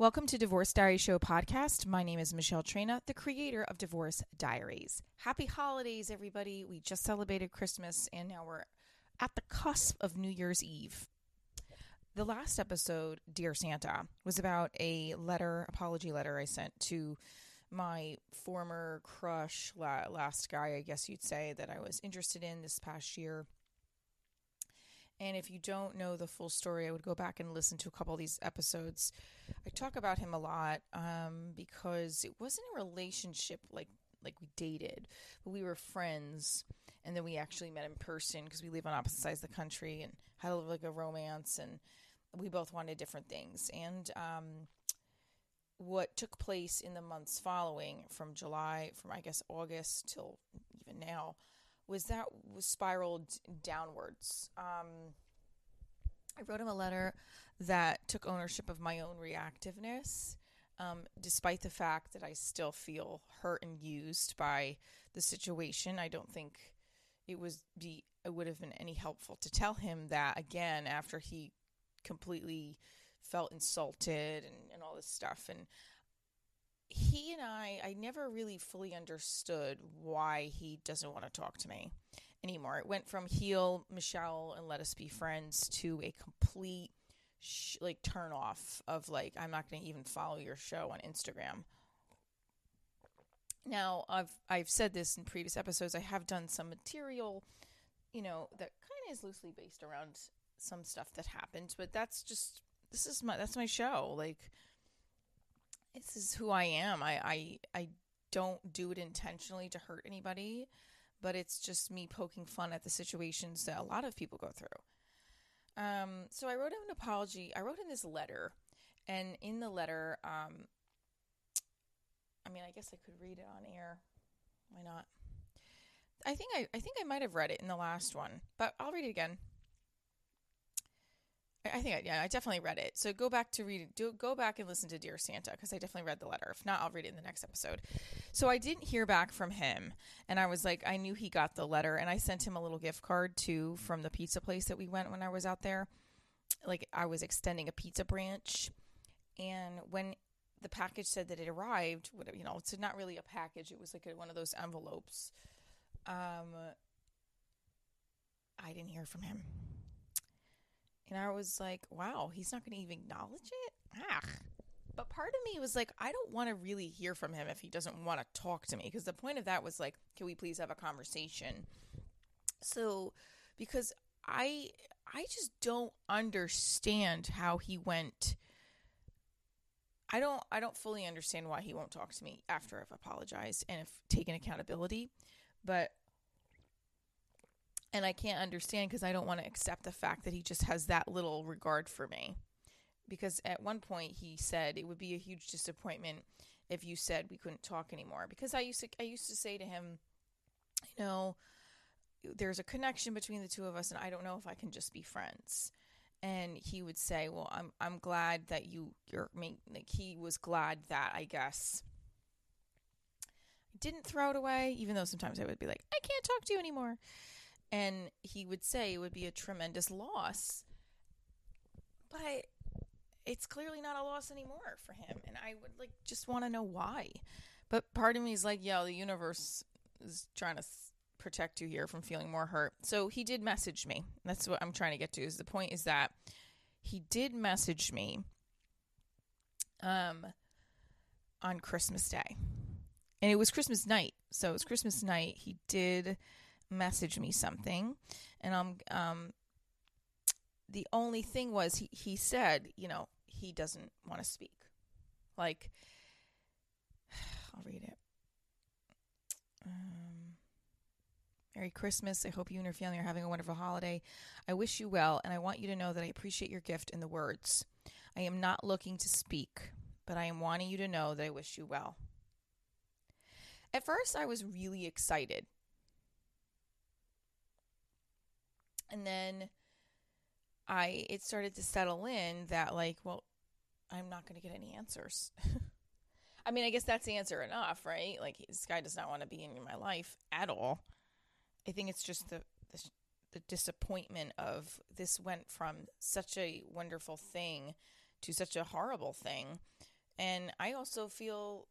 Welcome to Divorce Diary Show podcast. My name is Michelle Trina, the creator of Divorce Diaries. Happy holidays, everybody. We just celebrated Christmas and now we're at the cusp of New Year's Eve. The last episode, Dear Santa, was about a letter, apology letter I sent to my former crush, last guy, I guess you'd say, that I was interested in this past year. And if you don't know the full story, I would go back and listen to a couple of these episodes. I talk about him a lot um, because it wasn't a relationship like like we dated, but we were friends, and then we actually met in person because we live on opposite sides of the country and had a, like a romance, and we both wanted different things. And um, what took place in the months following, from July, from I guess August till even now, was that was spiraled downwards. Um, I wrote him a letter that took ownership of my own reactiveness, um, despite the fact that I still feel hurt and used by the situation. I don't think it was be it would have been any helpful to tell him that again after he completely felt insulted and, and all this stuff and he and I, I never really fully understood why he doesn't want to talk to me anymore. It went from heal Michelle and let us be friends to a complete sh- like turn off of like I'm not going to even follow your show on Instagram. Now, I've I've said this in previous episodes. I have done some material, you know, that kind of is loosely based around some stuff that happened, but that's just this is my that's my show. Like this is who I am. I, I I don't do it intentionally to hurt anybody, but it's just me poking fun at the situations that a lot of people go through. Um, so I wrote an apology. I wrote in this letter, and in the letter, um, I mean, I guess I could read it on air. Why not? I think I, I think I might have read it in the last one, but I'll read it again. I think I, yeah, I definitely read it. So go back to read do go back and listen to Dear Santa because I definitely read the letter. If not, I'll read it in the next episode. So I didn't hear back from him, and I was like, I knew he got the letter, and I sent him a little gift card too from the pizza place that we went when I was out there. Like I was extending a pizza branch, and when the package said that it arrived, you know, it's not really a package. It was like a, one of those envelopes. Um, I didn't hear from him. And I was like, wow, he's not going to even acknowledge it? Ah. But part of me was like, I don't want to really hear from him if he doesn't want to talk to me. Because the point of that was like, can we please have a conversation? So, because I I just don't understand how he went I don't I don't fully understand why he won't talk to me after I've apologized and have taken accountability. But and I can't understand because I don't want to accept the fact that he just has that little regard for me. Because at one point he said it would be a huge disappointment if you said we couldn't talk anymore. Because I used to I used to say to him, you know, there's a connection between the two of us and I don't know if I can just be friends. And he would say, "Well, I'm I'm glad that you you're like he was glad that I guess I didn't throw it away, even though sometimes I would be like, I can't talk to you anymore." And he would say it would be a tremendous loss. But it's clearly not a loss anymore for him, and I would like just want to know why. But part of me is like, yeah, the universe is trying to protect you here from feeling more hurt. So he did message me. That's what I'm trying to get to. Is the point is that he did message me um on Christmas Day. And it was Christmas night. So it was Christmas night. He did message me something, and I'm um. The only thing was he he said you know he doesn't want to speak, like. I'll read it. Um, Merry Christmas. I hope you and your family are having a wonderful holiday. I wish you well, and I want you to know that I appreciate your gift and the words. I am not looking to speak, but I am wanting you to know that I wish you well. At first, I was really excited and then I it started to settle in that like, well, I'm not going to get any answers. I mean, I guess that's the answer enough, right? Like this guy does not want to be in my life at all. I think it's just the, the the disappointment of this went from such a wonderful thing to such a horrible thing And I also feel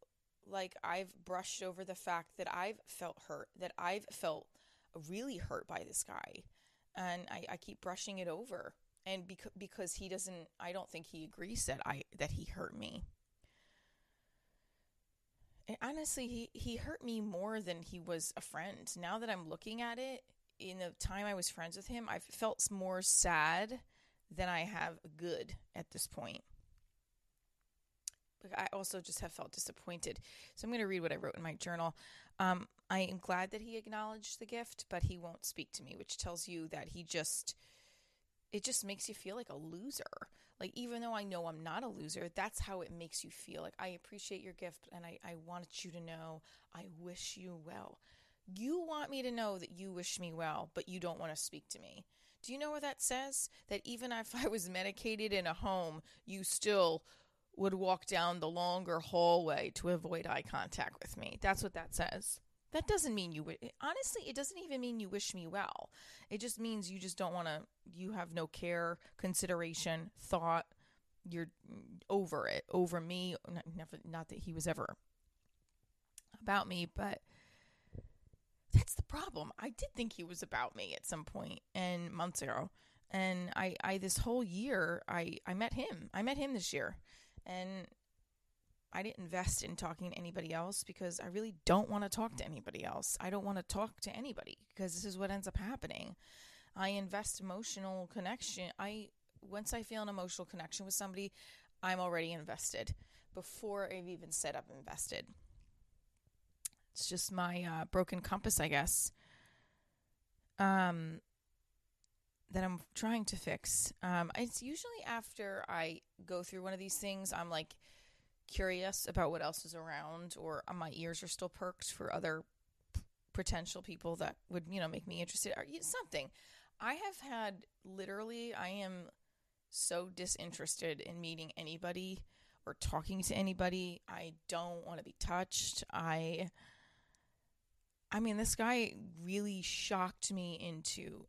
like I've brushed over the fact that I've felt hurt, that I've felt really hurt by this guy. And I, I keep brushing it over. And because because he doesn't I don't think he agrees that I that he hurt me. And honestly, he, he hurt me more than he was a friend. Now that I'm looking at it, in the time I was friends with him, I've felt more sad than I have good at this point. But I also just have felt disappointed. So I'm going to read what I wrote in my journal. Um, I am glad that he acknowledged the gift, but he won't speak to me, which tells you that he just, it just makes you feel like a loser. Like, even though I know I'm not a loser, that's how it makes you feel. Like, I appreciate your gift and I, I want you to know I wish you well. You want me to know that you wish me well, but you don't want to speak to me. Do you know what that says? That even if I was medicated in a home, you still would walk down the longer hallway to avoid eye contact with me. That's what that says. That doesn't mean you would. Honestly, it doesn't even mean you wish me well. It just means you just don't want to. You have no care, consideration, thought. You're over it, over me. Not, never, not that he was ever about me, but that's the problem. I did think he was about me at some point and months ago. And I, I this whole year, I, I met him. I met him this year, and I didn't invest in talking to anybody else because I really don't want to talk to anybody else. I don't want to talk to anybody because this is what ends up happening. I invest emotional connection. I once I feel an emotional connection with somebody, I'm already invested before I've even said I'm invested. It's just my uh, broken compass, I guess. Um, that I'm trying to fix. Um, it's usually after I go through one of these things, I'm like curious about what else is around, or my ears are still perked for other p- potential people that would, you know, make me interested or something. I have had literally, I am so disinterested in meeting anybody or talking to anybody. I don't want to be touched. I, I mean, this guy really shocked me into.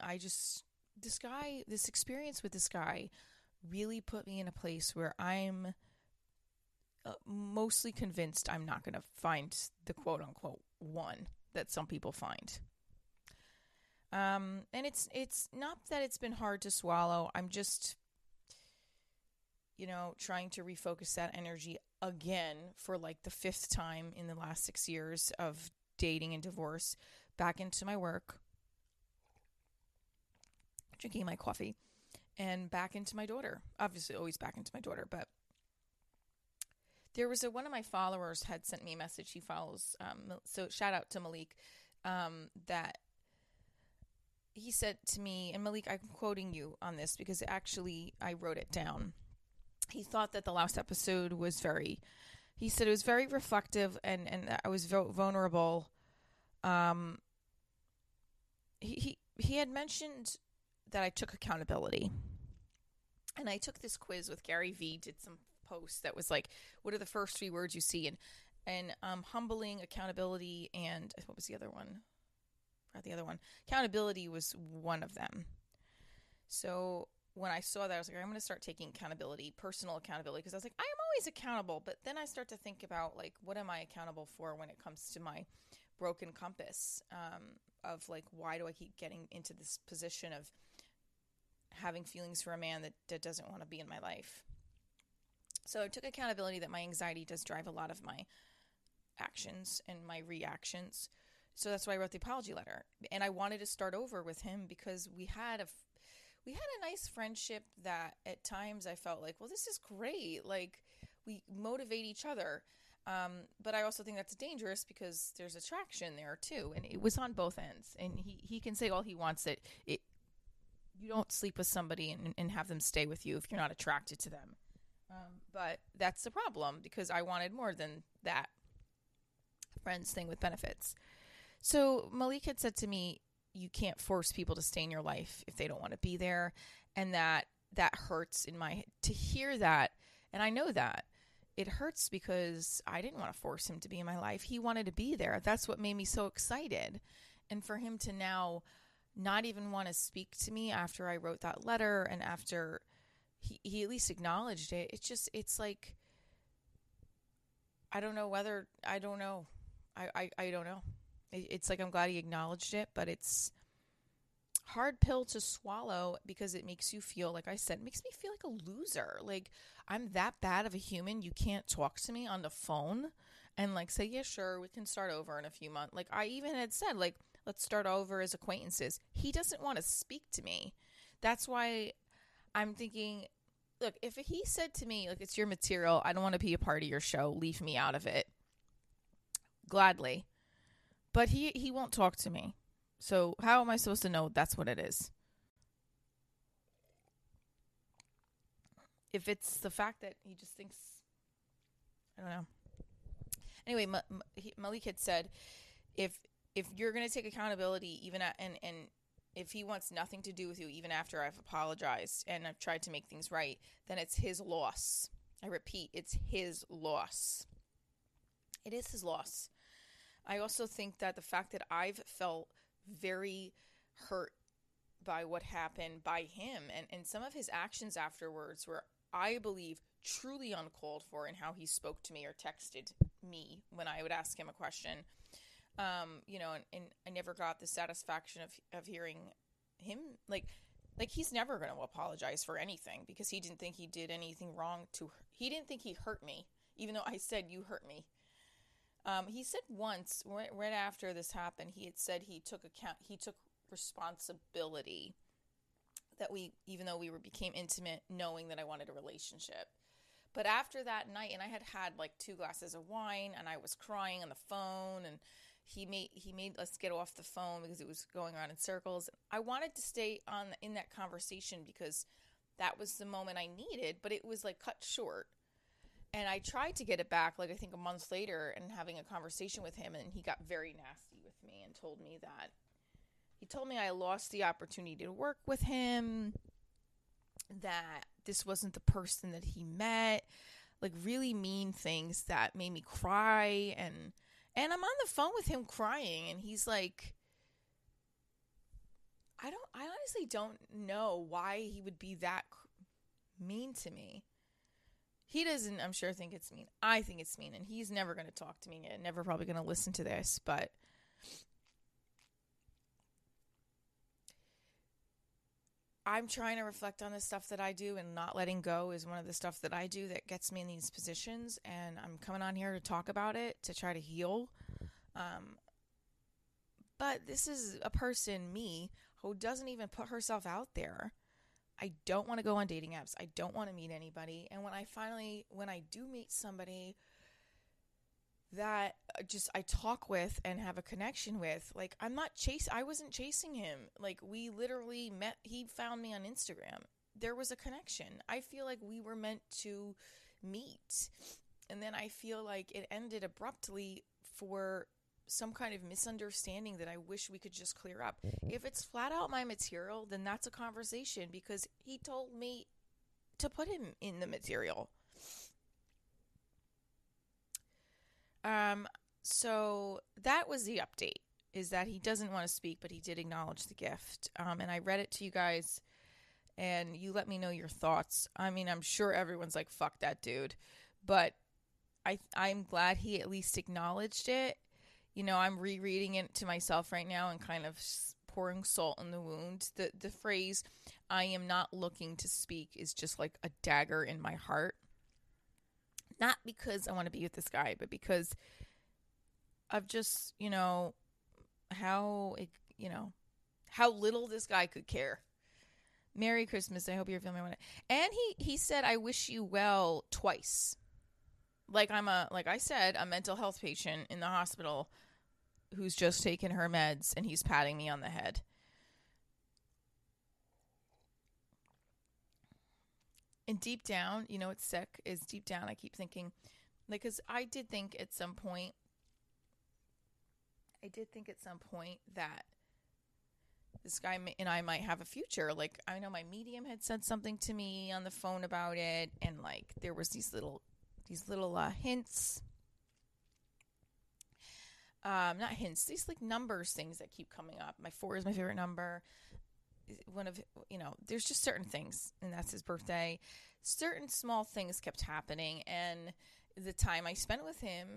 I just, this guy, this experience with this guy really put me in a place where I'm uh, mostly convinced I'm not going to find the quote unquote one that some people find. Um, and it's it's not that it's been hard to swallow. I'm just, you know, trying to refocus that energy again for like the fifth time in the last six years of dating and divorce back into my work, drinking my coffee, and back into my daughter. Obviously, always back into my daughter, but there was a one of my followers had sent me a message. He follows, um, so shout out to Malik. Um, that he said to me, and Malik, I'm quoting you on this because actually I wrote it down. He thought that the last episode was very. He said it was very reflective and and I was vulnerable. Um. He he he had mentioned that I took accountability, and I took this quiz with Gary Vee. Did some posts that was like, "What are the first three words you see?" and and um, humbling, accountability, and what was the other one? Not the other one. Accountability was one of them. So when I saw that, I was like, I'm going to start taking accountability, personal accountability, because I was like, I am always accountable. But then I start to think about like, what am I accountable for when it comes to my broken compass um, of like, why do I keep getting into this position of having feelings for a man that, that doesn't want to be in my life? So I took accountability that my anxiety does drive a lot of my actions and my reactions. So that's why I wrote the apology letter. And I wanted to start over with him because we had a we had a nice friendship that at times I felt like, well, this is great. Like we motivate each other. Um, but I also think that's dangerous because there's attraction there too, and it was on both ends. And he, he can say all he wants that it you don't sleep with somebody and, and have them stay with you if you're not attracted to them. Um, but that's the problem because I wanted more than that friends thing with benefits. So Malik had said to me, you can't force people to stay in your life if they don't want to be there. And that that hurts in my to hear that. And I know that it hurts because I didn't want to force him to be in my life. He wanted to be there. That's what made me so excited. And for him to now not even want to speak to me after I wrote that letter and after he, he at least acknowledged it. It's just, it's like, I don't know whether I don't know. I I, I don't know. It, it's like I'm glad he acknowledged it, but it's hard pill to swallow because it makes you feel like I said, it makes me feel like a loser. Like I'm that bad of a human. You can't talk to me on the phone and like say, yeah, sure, we can start over in a few months. Like I even had said, like, let's start over as acquaintances. He doesn't want to speak to me. That's why I'm thinking, look, if he said to me, like, it's your material, I don't want to be a part of your show, leave me out of it. Gladly. But he he won't talk to me. So how am I supposed to know that's what it is? If it's the fact that he just thinks I don't know. Anyway, Malik had said if if you're going to take accountability even at, and and if he wants nothing to do with you even after I've apologized and I've tried to make things right, then it's his loss. I repeat, it's his loss. It is his loss. I also think that the fact that I've felt very hurt by what happened by him and, and some of his actions afterwards were, I believe, truly uncalled for in how he spoke to me or texted me when I would ask him a question. Um, you know, and, and I never got the satisfaction of of hearing him like like he's never going to apologize for anything because he didn't think he did anything wrong to he didn't think he hurt me even though I said you hurt me um, he said once, right, right after this happened, he had said he took account, he took responsibility that we, even though we were became intimate, knowing that I wanted a relationship. But after that night, and I had had like two glasses of wine, and I was crying on the phone, and he made he made us get off the phone because it was going around in circles. I wanted to stay on in that conversation because that was the moment I needed, but it was like cut short and I tried to get it back, like I think a month later, and having a conversation with him, and he got very nasty with me and told me that he told me I lost the opportunity to work with him, that this wasn't the person that he met, like really mean things that made me cry, and and I'm on the phone with him crying, and he's like. I don't I honestly don't know why he would be that mean to me. He doesn't, I'm sure, think it's mean. I think it's mean, and he's never going to talk to me again. Never probably going to listen to this, but I'm trying to reflect on the stuff that I do, and not letting go is one of the stuff that I do that gets me in these positions. And I'm coming on here to talk about it to try to heal. Um, but this is a person, me, who doesn't even put herself out there. I don't want to go on dating apps. I don't want to meet anybody. And when I finally, when I do meet somebody that uh, just I talk with and have a connection with, like I'm not chase. I wasn't chasing him. Like we literally met. He found me on Instagram. There was a connection. I feel like we were meant to meet, and then I feel like it ended abruptly for some kind of misunderstanding that I wish we could just clear up. If it's flat out my material, then that's a conversation because he told me to put him in the material. Um so that was the update is that he doesn't want to speak but he did acknowledge the gift. Um and I read it to you guys and you let me know your thoughts. I mean, I'm sure everyone's like fuck that dude, but I I'm glad he at least acknowledged it you know, I'm rereading it to myself right now and kind of pouring salt in the wound. The the phrase "I am not looking to speak" is just like a dagger in my heart. Not because I want to be with this guy, but because of just you know how it, you know how little this guy could care. Merry Christmas. I hope you're feeling it. And he he said, "I wish you well" twice. Like I'm a like I said, a mental health patient in the hospital who's just taken her meds and he's patting me on the head. And deep down, you know, it's sick, is deep down, I keep thinking, like, because I did think at some point, I did think at some point that this guy and I might have a future. Like, I know my medium had said something to me on the phone about it, and like, there was these little, these little uh, hints um, not hints, these like numbers things that keep coming up. My four is my favorite number. One of you know, there's just certain things, and that's his birthday. Certain small things kept happening, and the time I spent with him,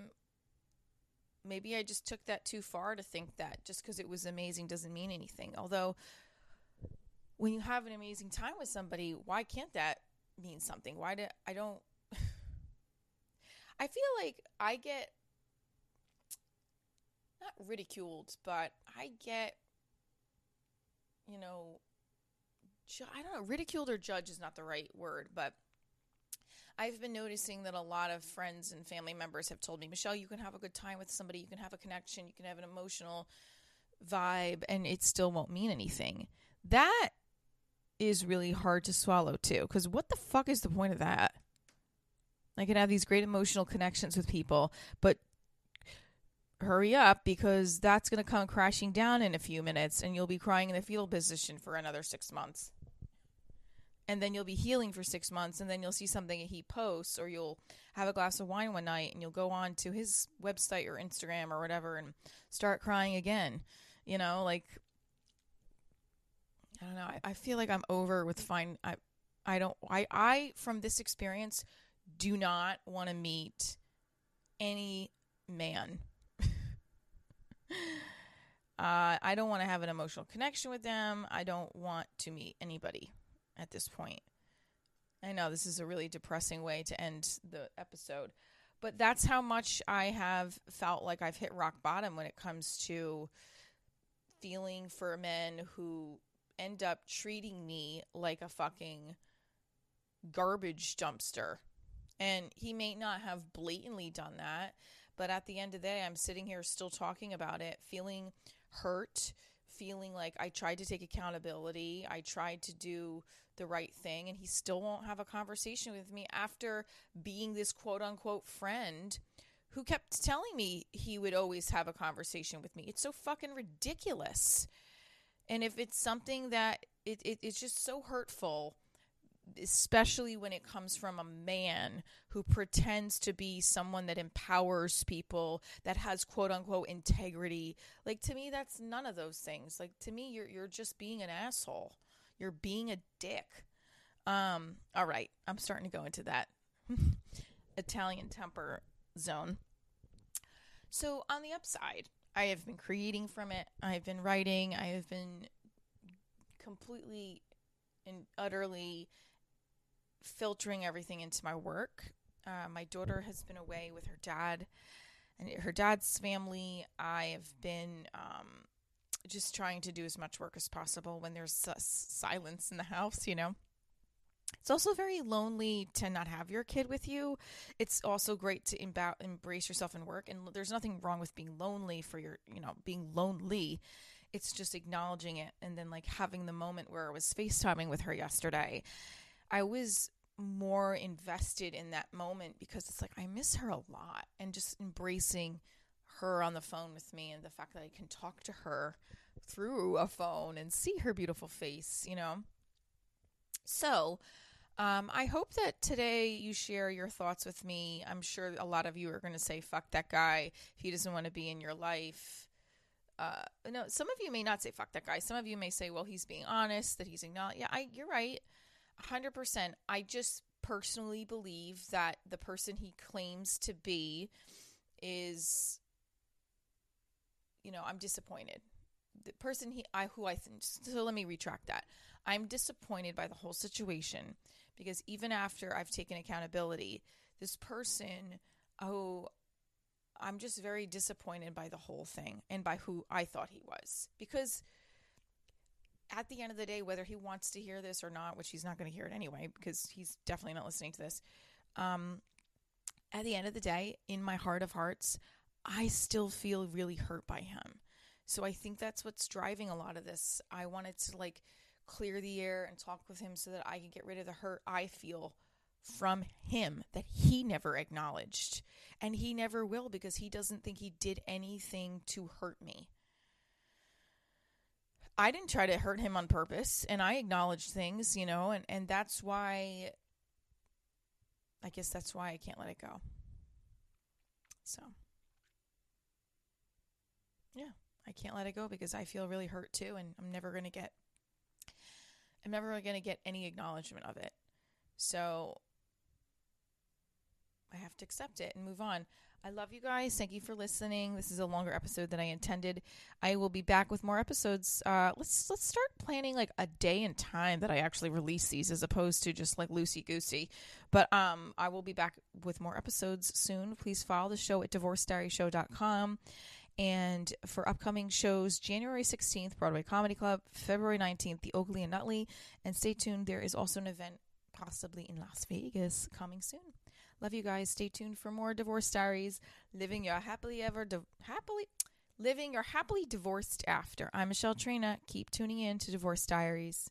maybe I just took that too far to think that just because it was amazing doesn't mean anything. Although, when you have an amazing time with somebody, why can't that mean something? Why do I don't? I feel like I get not ridiculed, but I get, you know, ju- I don't know, ridiculed or judge is not the right word, but I've been noticing that a lot of friends and family members have told me, Michelle, you can have a good time with somebody, you can have a connection, you can have an emotional vibe, and it still won't mean anything. That is really hard to swallow too, because what the fuck is the point of that? I can have these great emotional connections with people, but hurry up because that's going to come crashing down in a few minutes and you'll be crying in the fetal position for another six months. And then you'll be healing for six months, and then you'll see something he posts, or you'll have a glass of wine one night and you'll go on to his website or Instagram or whatever and start crying again. You know, like, I don't know. I, I feel like I'm over with fine. I, I don't, I, I, from this experience, do not want to meet any man. uh, I don't want to have an emotional connection with them. I don't want to meet anybody at this point. I know this is a really depressing way to end the episode, but that's how much I have felt like I've hit rock bottom when it comes to feeling for men who end up treating me like a fucking garbage dumpster and he may not have blatantly done that, but at the end of the day, I'm sitting here still talking about it, feeling hurt, feeling like I tried to take accountability. I tried to do the right thing, and he still won't have a conversation with me after being this quote unquote friend who kept telling me he would always have a conversation with me. It's so fucking ridiculous. And if it's something that it, it it's just so hurtful especially when it comes from a man who pretends to be someone that empowers people that has quote unquote integrity. Like to me that's none of those things. Like to me you're you're just being an asshole. You're being a dick. Um all right. I'm starting to go into that italian temper zone. So on the upside i have been creating from it. I've been writing. I have been completely and utterly filtering everything into my work. Uh, my daughter has been away with her dad and her dad's family. I have been um, just trying to do as much work as possible when there's silence in the house, you know. It's also very lonely to not have your kid with you. It's also great to imba- embrace yourself in work, and there's nothing wrong with being lonely for your, you know, being lonely. It's just acknowledging it and then like having the moment where I was FaceTiming with her yesterday I was more invested in that moment because it's like I miss her a lot and just embracing her on the phone with me and the fact that I can talk to her through a phone and see her beautiful face, you know. So, um, I hope that today you share your thoughts with me. I'm sure a lot of you are going to say, fuck that guy he doesn't want to be in your life. Uh, no, some of you may not say fuck that guy. Some of you may say, well, he's being honest, that he's acknowledged. Yeah, I, you're right. 100%. I just personally believe that the person he claims to be is you know, I'm disappointed. The person he I who I think so let me retract that. I'm disappointed by the whole situation because even after I've taken accountability, this person oh I'm just very disappointed by the whole thing and by who I thought he was because at the end of the day, whether he wants to hear this or not, which he's not going to hear it anyway, because he's definitely not listening to this. Um, at the end of the day, in my heart of hearts, I still feel really hurt by him. So I think that's what's driving a lot of this. I wanted to like clear the air and talk with him so that I can get rid of the hurt I feel from him that he never acknowledged. And he never will because he doesn't think he did anything to hurt me. I didn't try to hurt him on purpose and I acknowledged things, you know, and, and that's why I guess that's why I can't let it go. So yeah, I can't let it go because I feel really hurt too and I'm never to get I'm never going to get any acknowledgement of it. So I have to accept it and move on. I love you guys. Thank you for listening. This is a longer episode than I intended. I will be back with more episodes. Uh, let's let's start planning like a day and time that I actually release these, as opposed to just like loosey goosey. But um, I will be back with more episodes soon. Please follow the show at divorcediaryshow.com. And for upcoming shows, January 16th, Broadway Comedy Club, February 19th, the Oakley and Nutley. And stay tuned, there is also an event possibly in Las Vegas coming soon. Love you guys. Stay tuned for more divorce diaries. Living your happily ever di- happily living your happily divorced after. I'm Michelle Trina. Keep tuning in to Divorce Diaries.